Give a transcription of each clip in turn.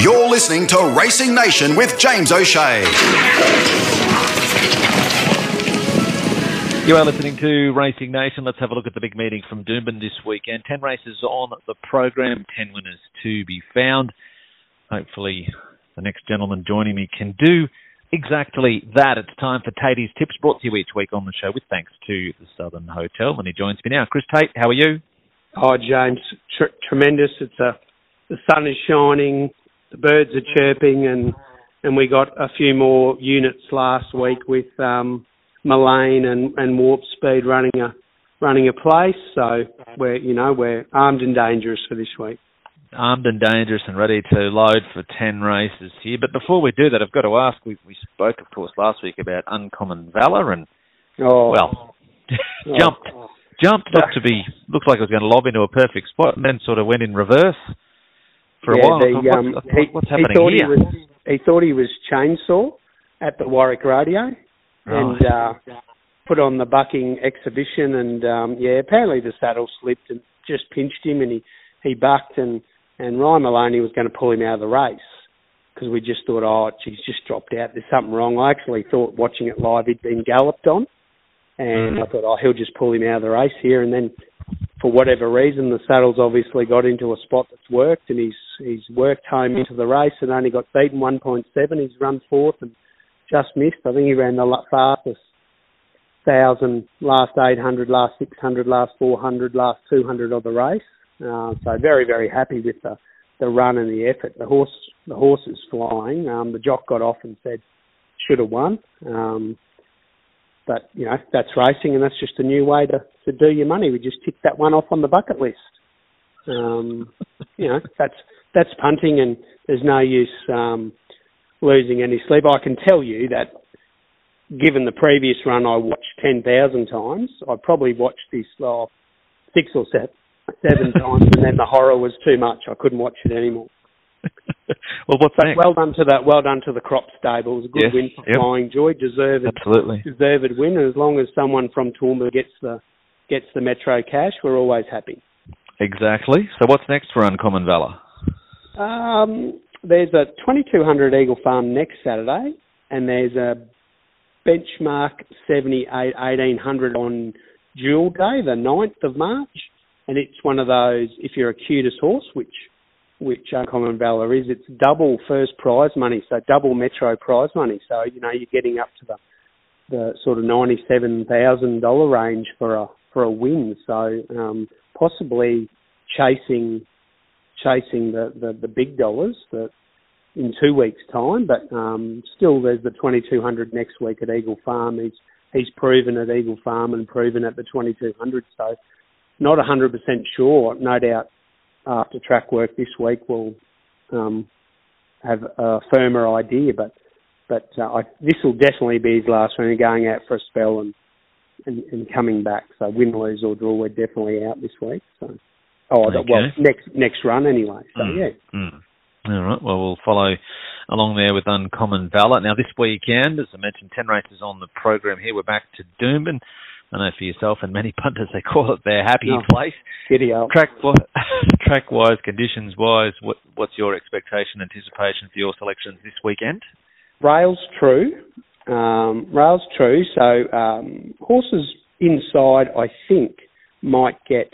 You're listening to Racing Nation with James O'Shea. You are listening to Racing Nation. Let's have a look at the big meeting from Doomben this weekend. Ten races on the program, ten winners to be found. Hopefully, the next gentleman joining me can do exactly that. It's time for Taity's Tips, brought to you each week on the show with thanks to the Southern Hotel. And he joins me now. Chris Tait, how are you? Oh, James, tr- tremendous. It's a the sun is shining, the birds are chirping, and and we got a few more units last week with um, Mullane and and Warp Speed running a running a place. So we're you know we're armed and dangerous for this week. Armed and dangerous and ready to load for ten races here. But before we do that, I've got to ask. We we spoke, of course, last week about uncommon valor and oh. well jumped. Jumped up to be looked like it was going to lob into a perfect spot, and then sort of went in reverse for yeah, a while. The, what's, um, what's, he, what's happening he thought here? He, was, he thought he was chainsaw at the Warwick Rodeo, and uh, put on the bucking exhibition, and um, yeah, apparently the saddle slipped and just pinched him, and he he bucked, and and Ryan Maloney was going to pull him out of the race because we just thought, oh, he's just dropped out. There's something wrong. I actually thought watching it live he'd been galloped on and I thought, oh, he'll just pull him out of the race here. And then, for whatever reason, the saddle's obviously got into a spot that's worked, and he's he's worked home into the race and only got beaten 1.7. He's run fourth and just missed. I think he ran the fastest thousand, last 800, last 600, last 400, last 200 of the race. Uh, so very very happy with the the run and the effort. The horse the horse is flying. Um, the jock got off and said should have won. Um, but you know that's racing, and that's just a new way to to do your money. We just tick that one off on the bucket list. Um, you know that's that's punting, and there's no use um, losing any sleep. I can tell you that, given the previous run, I watched ten thousand times. I probably watched this uh, six or seven, seven times, and then the horror was too much. I couldn't watch it anymore. well, what's but next? Well done to that. well done to the crop stable. It was a good yes, win for yep. Flying Joy. Deserved, absolutely deserved win. And as long as someone from Toowoomba gets the gets the Metro cash, we're always happy. Exactly. So what's next for Uncommon Valor? Um, there's a 2200 Eagle Farm next Saturday, and there's a benchmark 78 1800 on Jewel Day, the 9th of March, and it's one of those. If you're a QTIS horse, which which Uncommon Valor is, it's double first prize money, so double Metro prize money. So you know you're getting up to the the sort of ninety seven thousand dollar range for a for a win. So um, possibly chasing chasing the, the, the big dollars that in two weeks' time. But um, still, there's the twenty two hundred next week at Eagle Farm. He's he's proven at Eagle Farm and proven at the twenty two hundred. So not hundred percent sure. No doubt after track work this week we'll um, have a firmer idea. But but uh, this will definitely be his last run. Going out for a spell and, and, and coming back. So win, lose or draw, we're definitely out this week. So oh Okay. well next next run anyway. So Mm, yeah. mm. All right. Well, we'll follow along there with Uncommon Valor. Now, this weekend, as I mentioned, 10 races on the program here. We're back to Doomben. I know for yourself and many punters, they call it their happy Oh. place. Giddy up. Track track wise, conditions wise, what, what's your expectation, anticipation for your selections this weekend? Rails true. Um, rails true. So um, horses inside, I think, might get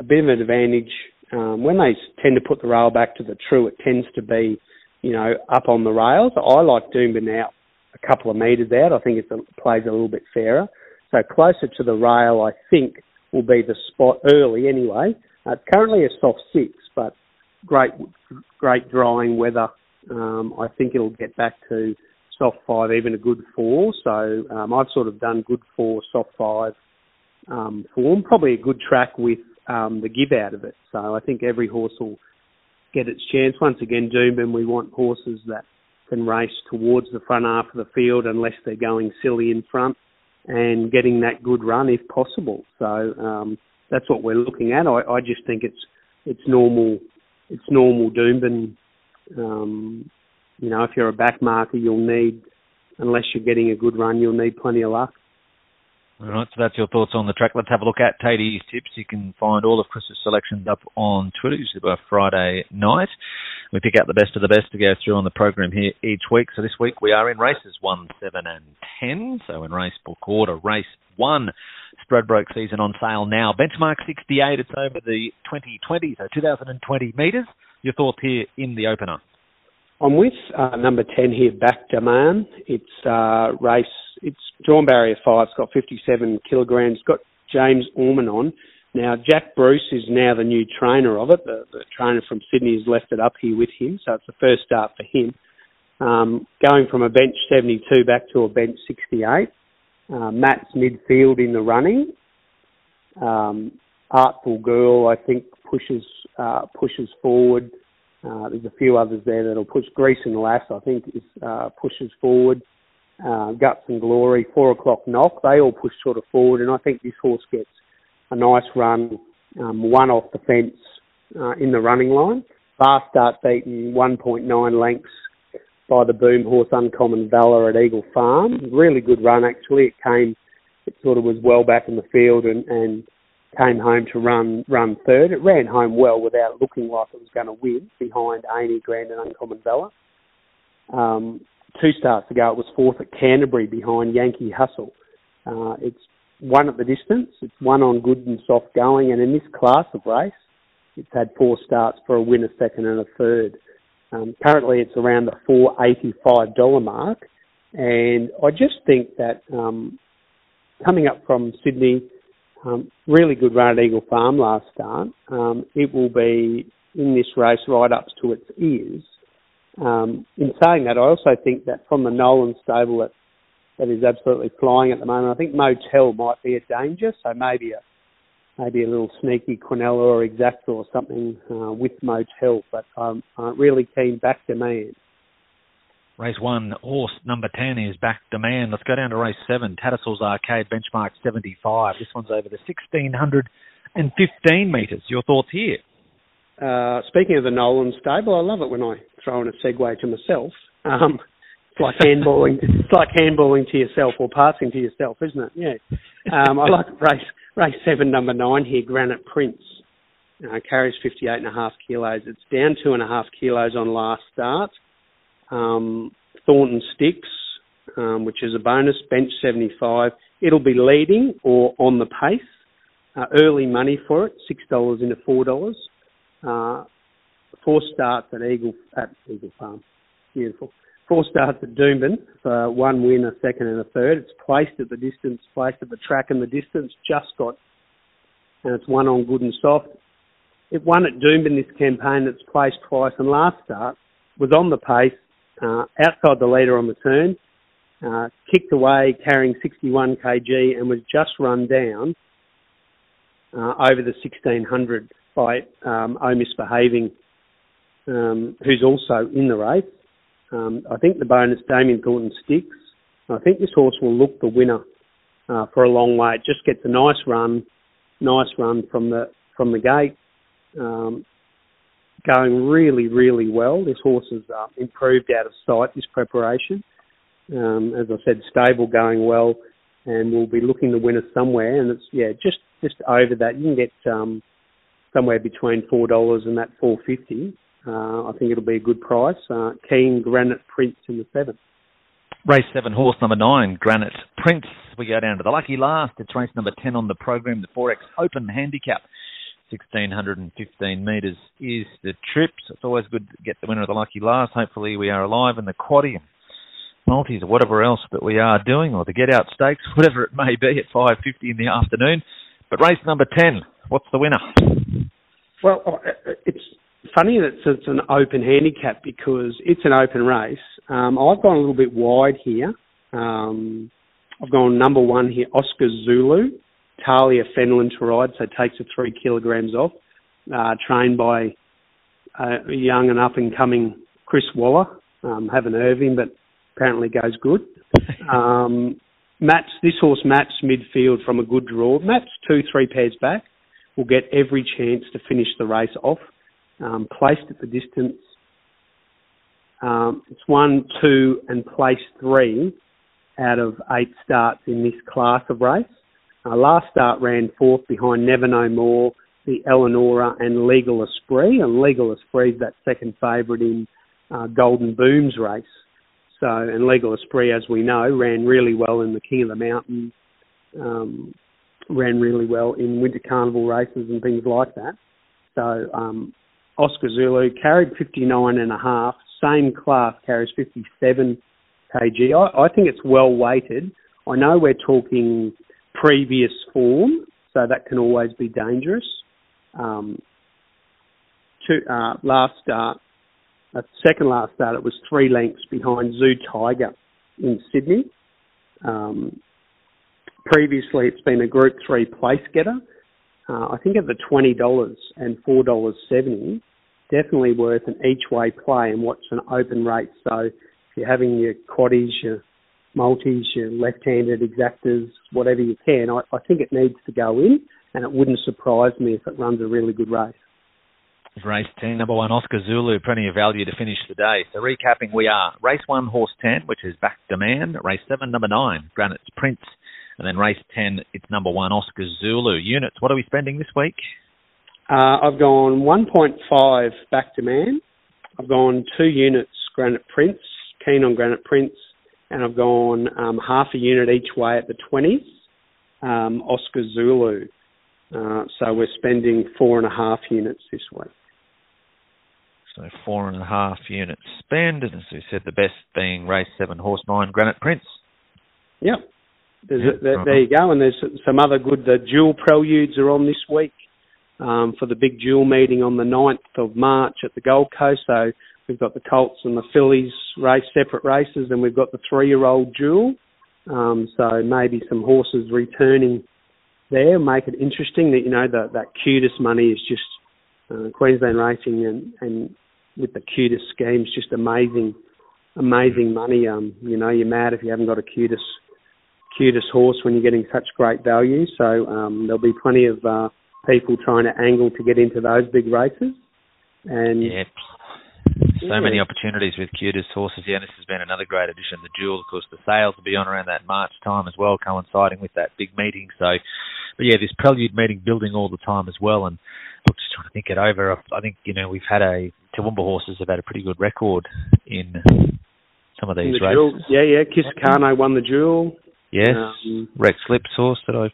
a bit of an advantage um, when they tend to put the rail back to the true. It tends to be, you know, up on the rails. I like Doomben out a couple of metres out. I think it plays a little bit fairer. So closer to the rail, I think, will be the spot early anyway. Uh, it's currently a soft six, but great, great drying weather. Um, I think it'll get back to soft five, even a good four. So um, I've sort of done good four, soft five um, form. Probably a good track with um, the give out of it. So I think every horse will get its chance. Once again, Doomben, we want horses that can race towards the front half of the field unless they're going silly in front and getting that good run if possible. So um, that's what we're looking at. I, I just think it's it's normal it's normal Doomben. Um, you know, if you're a back marker, you'll need unless you're getting a good run, you'll need plenty of luck. All right, so that's your thoughts on the track. Let's have a look at Taity's tips. You can find all of Chris's selections up on Twitter, usually by Friday night. We pick out the best of the best to go through on the program here each week. So this week we are in races 1, 7 and 10. So in race book order, race 1, Stradbroke season on sale now. Benchmark 68, it's over the 2020, so 2020 metres. Your thoughts here in the opener? I'm with uh, number 10 here, Back Demand. It's uh, race, it's drawn barrier 5, it's got 57 kilograms, it's got James Orman on. Now, Jack Bruce is now the new trainer of it. The, the trainer from Sydney has left it up here with him, so it's the first start for him. Um, going from a bench 72 back to a bench 68. Uh, Matt's midfield in the running. Um, Artful Girl, I think, pushes uh, pushes forward. Uh, there's a few others there that'll push. Grease and Lass, I think, is uh, pushes forward. Uh, Guts and Glory, Four O'clock Knock, they all push sort of forward, and I think this horse gets a nice run, um, one off the fence uh, in the running line. Fast start beaten 1.9 lengths by the boom horse Uncommon Valor at Eagle Farm. Really good run actually. It came, it sort of was well back in the field and, and came home to run run third. It ran home well without looking like it was going to win behind Amy Grand and Uncommon Valor. Um, two starts ago, it was fourth at Canterbury behind Yankee Hustle. Uh, it's one at the distance. It's one on good and soft going, and in this class of race, it's had four starts for a win, a second, and a third. Um, currently, it's around the four eighty-five dollar mark, and I just think that um, coming up from Sydney, um, really good run at Eagle Farm last start. Um, it will be in this race right up to its ears. Um, in saying that, I also think that from the Nolan stable that that is absolutely flying at the moment. I think Motel might be a danger, so maybe a maybe a little sneaky Quinella or Exacta or something uh, with Motel, but I'm really keen back demand. Race one, horse number 10 is back demand. Let's go down to race seven, Tattersalls Arcade, benchmark 75. This one's over the 1615 metres. Your thoughts here? Uh, speaking of the Nolan stable, I love it when I throw in a segue to myself. Um, it's like handballing. it's like handballing to yourself or passing to yourself, isn't it? Yeah. Um, I like race race seven, number nine here, Granite Prince. Uh, carries 58 and a half kilos. It's down two and a half kilos on last start. Um, Thornton Sticks, um, which is a bonus, bench 75. It'll be leading or on the pace. Uh, early money for it, $6 into $4. Uh, four starts at Eagle, at Eagle Farm. Beautiful. Four starts at Doomben for one win, a second, and a third. It's placed at the distance, placed at the track and the distance, just got, and it's one on good and soft. It won at Doomben this campaign. It's placed twice, and last start was on the pace, uh, outside the leader on the turn, uh, kicked away carrying 61 kg, and was just run down uh, over the 1600 by um, Oh Misbehaving, um, who's also in the race. Um, I think the bonus Damien Thornton sticks. I think this horse will look the winner uh, for a long way. It just gets a nice run, nice run from the from the gate, um, going really really well. This horse has uh, improved out of sight this preparation. Um, as I said, stable going well, and we'll be looking to win winner somewhere. And it's yeah, just just over that. You can get um, somewhere between four dollars and that four fifty. Uh, I think it'll be a good price. Uh, Keen Granite Prince in the seventh. Race seven, horse number nine, Granite Prince. We go down to the lucky last. It's race number 10 on the program, the Forex Open Handicap. 1615 metres is the trip. So it's always good to get the winner of the lucky last. Hopefully, we are alive in the quaddy multis or whatever else that we are doing, or the get out stakes, whatever it may be at 5.50 in the afternoon. But race number 10, what's the winner? Well, uh, it's funny that it's an open handicap because it's an open race. Um, I've gone a little bit wide here. Um, I've gone number one here, Oscar Zulu, Tahlia Fenlon to ride, so takes the three kilograms off. Uh, trained by a young and up and coming Chris Waller. Um, haven't heard him, but apparently goes good. Um, Matt's this horse Matt's midfield from a good draw. Matt's two, three pairs back will get every chance to finish the race off um, placed at the distance. Um, it's one, two, and placed three out of eight starts in this class of race. Uh, last start ran fourth behind Never No More, the Eleonora and Legal Esprit, and Legal Esprit is that second favourite in uh, Golden Booms race. So, and Legal Esprit, as we know, ran really well in the King of the Mountain, um, ran really well in Winter Carnival races and things like that. So, um, Oscar Zulu carried 59 and a half. Same class carries 57 kg. I, I think it's well weighted. I know we're talking previous form, so that can always be dangerous. Um, two, uh, last start, uh, second last start, it was three lengths behind Zoo Tiger in Sydney. Um, previously, it's been a Group Three place getter. Uh, I think at the twenty dollars and four dollars seventy, definitely worth an each way play and watch an open rate. So if you're having your quaddies, your multis, your left-handed exactas, whatever you can, I, I think it needs to go in, and it wouldn't surprise me if it runs a really good race. Race 10, number one, Oscar Zulu, plenty of value to finish the day. So recapping, we are race 1, horse 10, which is back demand. Race 7, number 9, Granite's Prince. And then race 10, it's number 1, Oscar Zulu. Units, what are we spending this week? Uh, I've gone 1.5 back demand. I've gone two units Granite Prince, keen on Granite Prince, and I've gone um, half a unit each way at the 20s, um, Oscar Zulu. Uh, so we're spending four and a half units this week. So four and a half units spend, and as we said, the best being race seven, horse nine, Granite Prince. Yep. Yep. A, there, there, you go, and there's some other good. The Jewel preludes are on this week um, for the big Jewel meeting on the 9th of March at the Gold Coast. So we've got the Colts and the Fillies race separate races, and we've got the three-year-old Jewel. Um, so maybe some horses returning there make it interesting. That you know that that QTIS money is just uh, Queensland racing and and with the QTIS schemes, just amazing, amazing money. Um, you know, you're mad if you haven't got a QTIS QTIS horse when you're getting such great value. So um, there'll be plenty of uh, people trying to angle to get into those big races. And yep. So many opportunities with QTIS horses. Yeah, this has been another great addition. The Jewel, of course, the sales will be on around that March time as well, coinciding with that big meeting. So, but yeah, this prelude meeting building all the time as well. And look, just trying to think it over. I think you know we've had a Toowoomba horses have had a pretty good record in some of these the races. Yeah, yeah. Kisakano won the Jewel. Yes, um, Rex Lipp's horse that I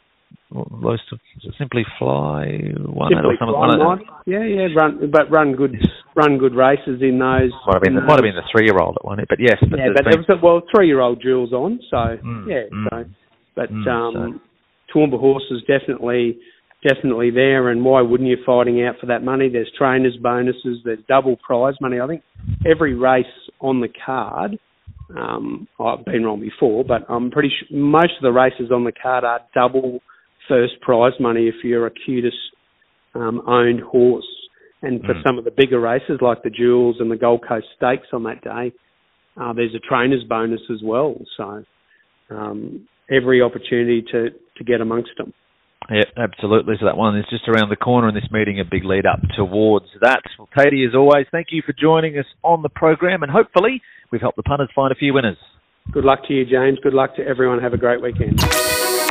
most of Simply Fly won Simply or something. Fly yeah, yeah, run, but run good, run good races in those. Might have been, the, might have been the three-year-old that won it, but yes. But yeah, but been... there was a, well, three-year-old Jules on, so mm, yeah, mm, so but mm, um, so. Toowoomba horses definitely, definitely there, and why wouldn't you fighting out for that money? There's trainers bonuses, there's double prize money. I think every race on the card. Um, I've been wrong before, but I'm pretty sure most of the races on the card are double first prize money if you're a QTIS um, owned horse. And for mm. some of the bigger races like the Jewels and the Gold Coast Stakes on that day, uh, there's a trainer's bonus as well. So um, every opportunity to, to get amongst them. Yeah, absolutely. So that one is just around the corner in this meeting, a big lead up towards that. Well, Taity, as always, thank you for joining us on the program, and hopefully we've helped the punters find a few winners. Good luck to you, James. Good luck to everyone. Have a great weekend.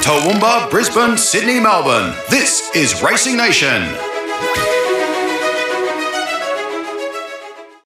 Toowoomba, Brisbane, Sydney, Melbourne. This is Racing Nation.